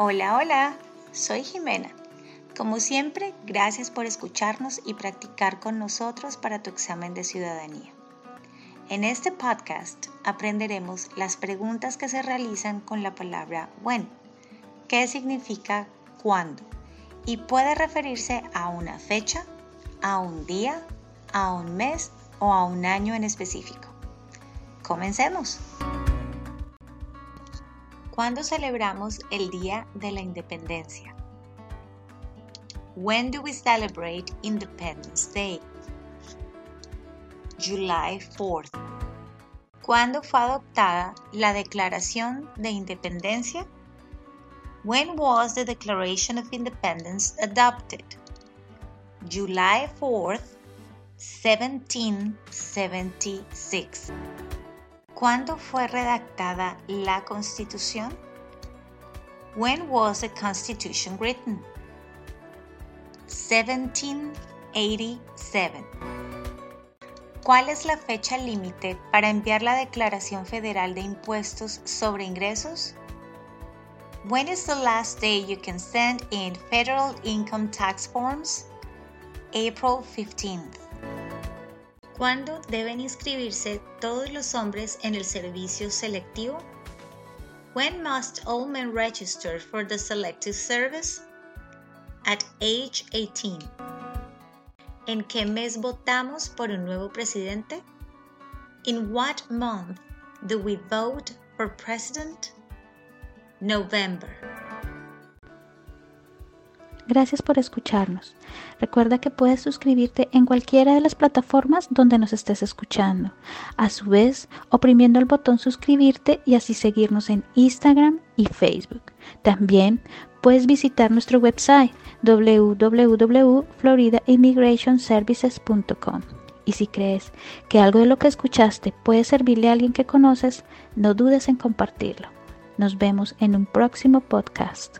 Hola, hola, soy Jimena. Como siempre, gracias por escucharnos y practicar con nosotros para tu examen de ciudadanía. En este podcast aprenderemos las preguntas que se realizan con la palabra when, que significa cuándo, y puede referirse a una fecha, a un día, a un mes o a un año en específico. Comencemos. ¿Cuándo celebramos el Día de la Independencia? When do we celebrate Independence Day? July 4th. ¿Cuándo fue adoptada la Declaración de Independencia? When was the Declaration of Independence adopted? July 4th, 1776. ¿Cuándo fue redactada la Constitución? When was the Constitution written? 1787. ¿Cuál es la fecha límite para enviar la Declaración Federal de Impuestos sobre Ingresos? When is the last day you can send in federal income tax forms? April 15th. ¿Cuándo deben inscribirse todos los hombres en el servicio selectivo? When must all men register for the selective service? At age 18. ¿En qué mes votamos por un nuevo presidente? In what month do we vote for president? November. Gracias por escucharnos. Recuerda que puedes suscribirte en cualquiera de las plataformas donde nos estés escuchando. A su vez, oprimiendo el botón suscribirte y así seguirnos en Instagram y Facebook. También puedes visitar nuestro website www.floridaimmigrationservices.com. Y si crees que algo de lo que escuchaste puede servirle a alguien que conoces, no dudes en compartirlo. Nos vemos en un próximo podcast.